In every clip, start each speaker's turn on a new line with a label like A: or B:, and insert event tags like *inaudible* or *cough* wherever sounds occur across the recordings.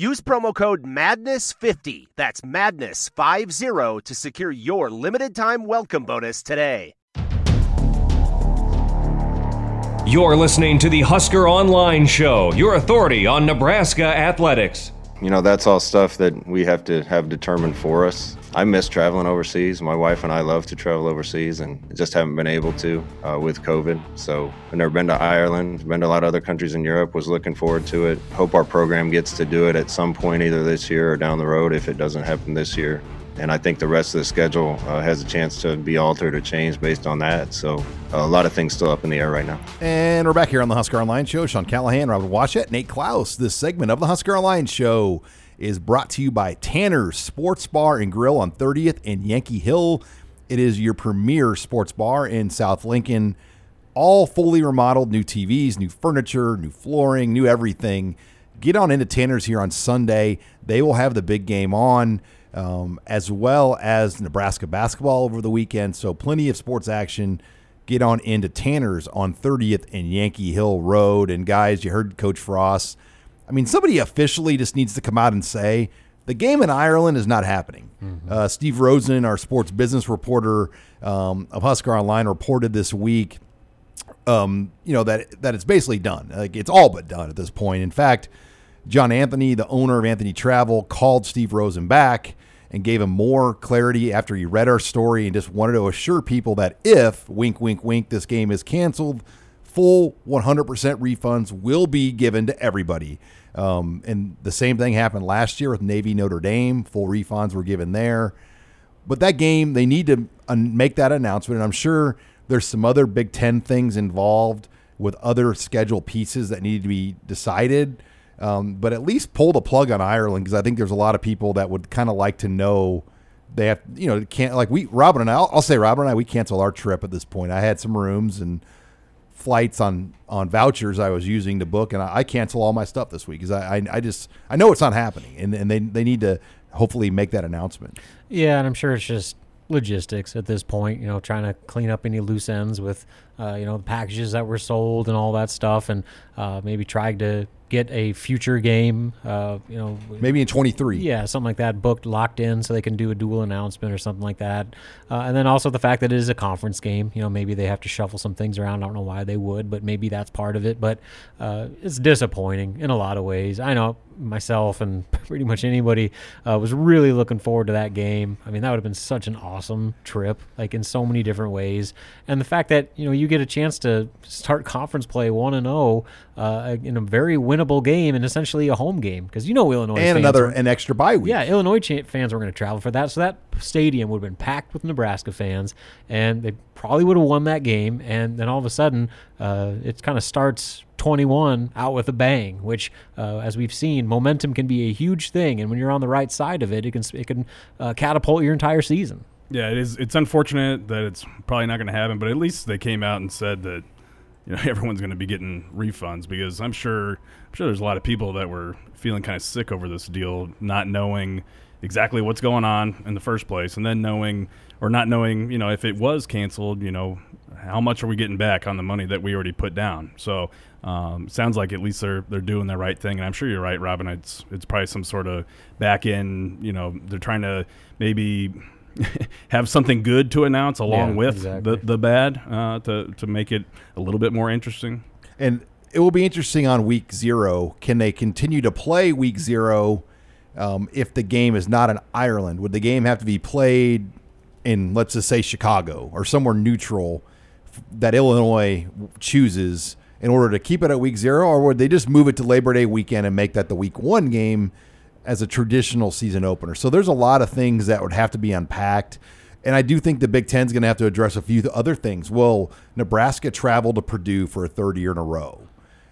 A: Use promo code MADNESS50, that's MADNESS50, to secure your limited time welcome bonus today.
B: You're listening to the Husker Online Show, your authority on Nebraska athletics.
C: You know, that's all stuff that we have to have determined for us. I miss traveling overseas. My wife and I love to travel overseas and just haven't been able to uh, with COVID. So I've never been to Ireland, been to a lot of other countries in Europe, was looking forward to it. Hope our program gets to do it at some point, either this year or down the road if it doesn't happen this year. And I think the rest of the schedule uh, has a chance to be altered or changed based on that. So a lot of things still up in the air right now.
D: And we're back here on the Husker Online Show. Sean Callahan, Robin Washut, Nate Clouse. This segment of the Husker Online Show is brought to you by Tanner's Sports Bar and Grill on 30th and Yankee Hill. It is your premier sports bar in South Lincoln. All fully remodeled, new TVs, new furniture, new flooring, new everything. Get on into Tanner's here on Sunday. They will have the big game on, um, as well as Nebraska basketball over the weekend. So, plenty of sports action. Get on into Tanner's on 30th and Yankee Hill Road. And, guys, you heard Coach Frost. I mean, somebody officially just needs to come out and say the game in Ireland is not happening. Mm-hmm. Uh, Steve Rosen, our sports business reporter um, of Husker Online, reported this week. Um, you know that that it's basically done. Like it's all but done at this point. In fact, John Anthony, the owner of Anthony Travel, called Steve Rosen back and gave him more clarity after he read our story and just wanted to assure people that if wink, wink, wink, this game is canceled, full 100% refunds will be given to everybody. Um, and the same thing happened last year with Navy Notre Dame. Full refunds were given there. But that game, they need to make that announcement. And I'm sure there's some other Big Ten things involved with other schedule pieces that need to be decided. Um, but at least pull the plug on Ireland because I think there's a lot of people that would kind of like to know they have, you know, can't like we, Robin and I, I'll, I'll say Robin and I, we cancel our trip at this point. I had some rooms and flights on on vouchers I was using to book, and I, I cancel all my stuff this week because I, I, I just I know it's not happening, and and they they need to hopefully make that announcement.
E: Yeah, and I'm sure it's just logistics at this point. You know, trying to clean up any loose ends with uh, you know the packages that were sold and all that stuff, and uh, maybe trying to get a future game, uh, you know,
D: maybe in 23.
E: Yeah, something like that, booked, locked in, so they can do a dual announcement or something like that. Uh, and then also the fact that it is a conference game. You know, maybe they have to shuffle some things around. I don't know why they would, but maybe that's part of it. But uh, it's disappointing in a lot of ways. I know myself and *laughs* pretty much anybody uh, was really looking forward to that game. I mean, that would have been such an awesome trip, like in so many different ways. And the fact that you know you get a chance to start conference play one and zero oh, uh, in a very winnable game and essentially a home game because you know Illinois
D: and another were, an extra bye week.
E: Yeah, Illinois fans were going to travel for that, so that stadium would have been packed with Nebraska fans, and they probably would have won that game. And then all of a sudden, uh, it kind of starts 21 out with a bang, which, uh, as we've seen, momentum can be a huge thing, and when you're on the right side of it, it can it can uh, catapult your entire season.
F: Yeah, it is. It's unfortunate that it's probably not going to happen, but at least they came out and said that you know *laughs* everyone's going to be getting refunds because I'm sure I'm sure there's a lot of people that were feeling kind of sick over this deal, not knowing exactly what's going on in the first place, and then knowing or not knowing, you know, if it was canceled, you know, how much are we getting back on the money that we already put down? So um, sounds like at least they're they're doing the right thing, and I'm sure you're right, Robin. It's it's probably some sort of back end, you know, they're trying to maybe *laughs* have something good to announce along yeah, with exactly. the the bad uh, to to make it a little bit more interesting.
D: And it will be interesting on week zero. Can they continue to play week zero um, if the game is not in Ireland? Would the game have to be played in, let's just say, Chicago or somewhere neutral that Illinois chooses? in order to keep it at week zero, or would they just move it to Labor Day weekend and make that the week one game as a traditional season opener? So there's a lot of things that would have to be unpacked. And I do think the Big Ten's going to have to address a few other things. Will Nebraska travel to Purdue for a third year in a row?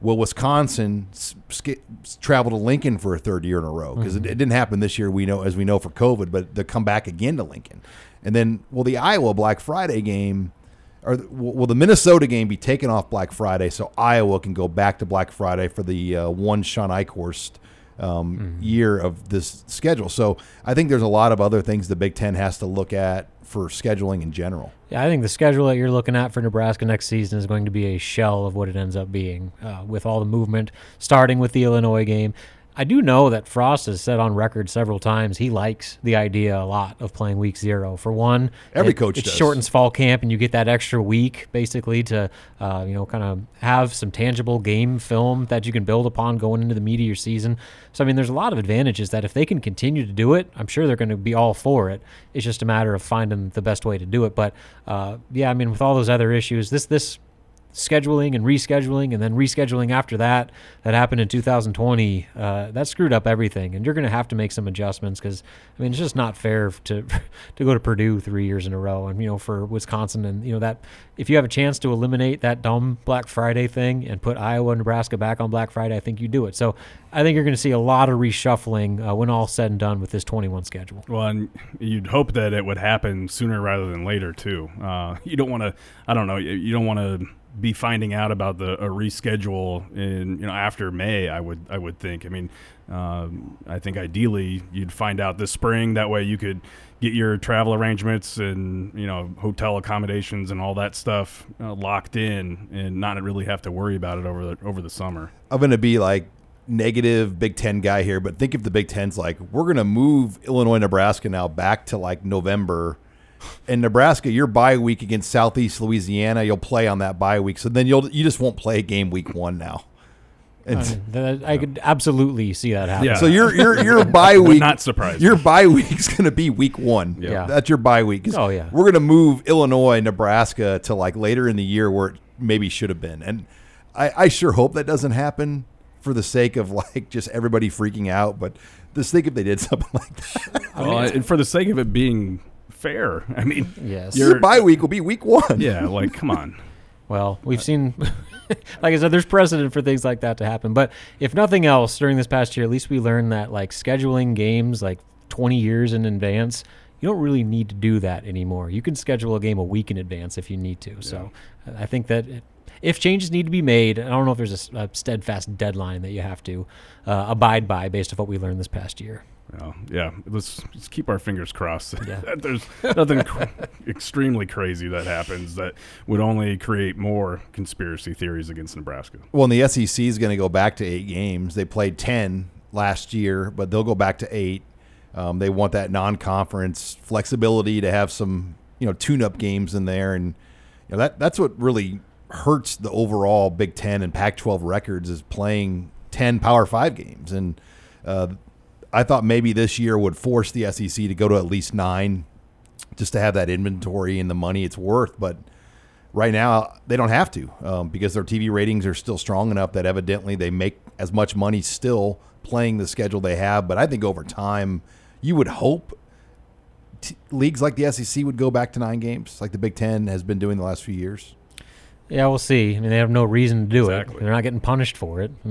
D: Will Wisconsin sk- travel to Lincoln for a third year in a row? Because mm-hmm. it, it, didn't happen this year, we know as we know for COVID, but they'll come back again to Lincoln. And then will the Iowa Black Friday game or will the Minnesota game be taken off Black Friday so Iowa can go back to Black Friday for the uh, one Shawn Eichorst um, mm-hmm. year of this schedule? So I think there's a lot of other things the Big Ten has to look at for scheduling in general.
E: Yeah, I think the schedule that you're looking at for Nebraska next season is going to be a shell of what it ends up being, uh, with all the movement starting with the Illinois game. I do know that Frost has said on record several times he likes the idea a lot of playing week zero. For one,
D: every
E: it,
D: coach
E: it
D: does.
E: shortens fall camp, and you get that extra week basically to uh, you know kind of have some tangible game film that you can build upon going into the your season. So I mean, there's a lot of advantages that if they can continue to do it, I'm sure they're going to be all for it. It's just a matter of finding the best way to do it. But uh, yeah, I mean, with all those other issues, this this scheduling and rescheduling and then rescheduling after that that happened in 2020 uh, that screwed up everything. And you're going to have to make some adjustments because i mean it's just not fair to *laughs* to go to purdue three years in a row and you know for wisconsin and you know that if you have a chance to eliminate that dumb black friday thing and put iowa and nebraska back on black friday i think you do it. So i think you're going to see a lot of reshuffling uh, when all said and done with this 21 schedule.
F: Well and you'd hope that it would happen sooner rather than later too. Uh, *laughs* you don't want to i don't know you don't want to be finding out about the a reschedule in you know after May. I would I would think. I mean, um, I think ideally you'd find out this spring. That way you could get your travel arrangements and you know hotel accommodations and all that stuff uh, locked in, and not really have to worry about it over the over the summer.
D: I'm going to be like negative Big Ten guy here, but think if the Big Ten's like we're going to move Illinois, Nebraska now back to like November in Nebraska, your bye week against Southeast Louisiana, you'll play on that bye week. So then you'll you just won't play game week one now.
E: I, mean, I could absolutely see that happen.
D: Yeah. So your your your *laughs* bye week
F: not surprised.
D: Your bye week's going to be week one.
E: Yeah. yeah.
D: that's your bye week.
E: Oh yeah,
D: we're going to move Illinois, Nebraska to like later in the year where it maybe should have been, and I, I sure hope that doesn't happen for the sake of like just everybody freaking out. But just think if they did *laughs* something like that.
F: Well, and for the sake of it being fair. I mean,
E: yes,
D: your bye week will be week one.
F: Yeah, like come on. *laughs*
E: Well, we've seen, *laughs* like I said, there's precedent for things like that to happen. But if nothing else, during this past year, at least we learned that like scheduling games like 20 years in advance, you don't really need to do that anymore. You can schedule a game a week in advance if you need to. Yeah. So I think that it, if changes need to be made, I don't know if there's a, a steadfast deadline that you have to uh, abide by based on what we learned this past year.
F: Well, yeah, let's, let's keep our fingers crossed. *laughs* Yeah. There's nothing cr- extremely crazy that happens that would only create more conspiracy theories against Nebraska.
D: Well, and the SEC is going to go back to eight games. They played 10 last year, but they'll go back to eight. Um, they want that non-conference flexibility to have some, you know, tune-up games in there, and you know that that's what really hurts the overall Big Ten and Pac-12 records is playing 10 Power Five games, and uh, I thought maybe this year would force the SEC to go to at least nine, just to have that inventory and the money it's worth. But right now they don't have to um, because their TV ratings are still strong enough that evidently they make as much money still playing the schedule they have. But I think over time, you would hope t- leagues like the SEC would go back to nine games, like the Big Ten has been doing the last few years.
E: Yeah, we'll see. I mean, they have no reason to do exactly. it. They're not getting punished for it. *laughs* I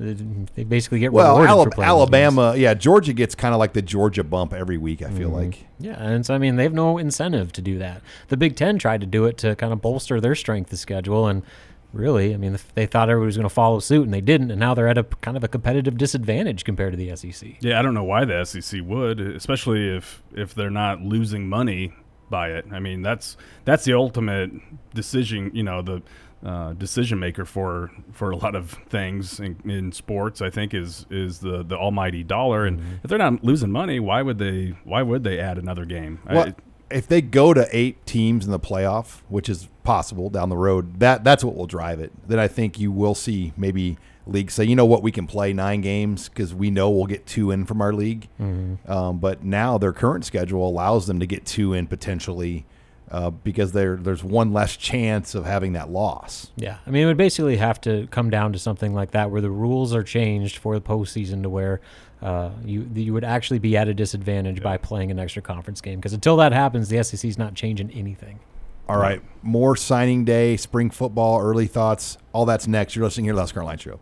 E: mean, they basically get
D: well.
E: Alab-
D: Alabama, yeah, Georgia gets kind of like the Georgia bump every week. I feel mm-hmm. like.
E: Yeah, and so I mean, they have no incentive to do that. The Big Ten tried to do it to kind of bolster their strength of schedule, and really, I mean, they thought everybody was going to follow suit, and they didn't, and now they're at a kind of a competitive disadvantage compared to the SEC.
F: Yeah, I don't know why the SEC would, especially if if they're not losing money by it. I mean, that's that's the ultimate decision. You know, the uh, decision maker for for a lot of things in, in, sports. I think is is the the almighty dollar. And mm-hmm. if they're not losing money, why would they why would they add another game?
D: Well, I, if they go to eight teams in the playoff, which is possible down the road, that that's what will drive it. Then I think you will see maybe league say, you know what, we can play nine games because we know we'll get two in from our league. Mm-hmm. Um, but now their current schedule allows them to get two in potentially uh, because there there's one less chance of having that loss.
E: Yeah, I mean, it would basically have to come down to something like that, where the rules are changed for the postseason to where uh, you you would actually be at a disadvantage by playing an extra conference game. Because until that happens, the SEC is not changing anything.
D: All right, more signing day, spring football, early thoughts, all that's next. You're listening here to the Husker Online Show.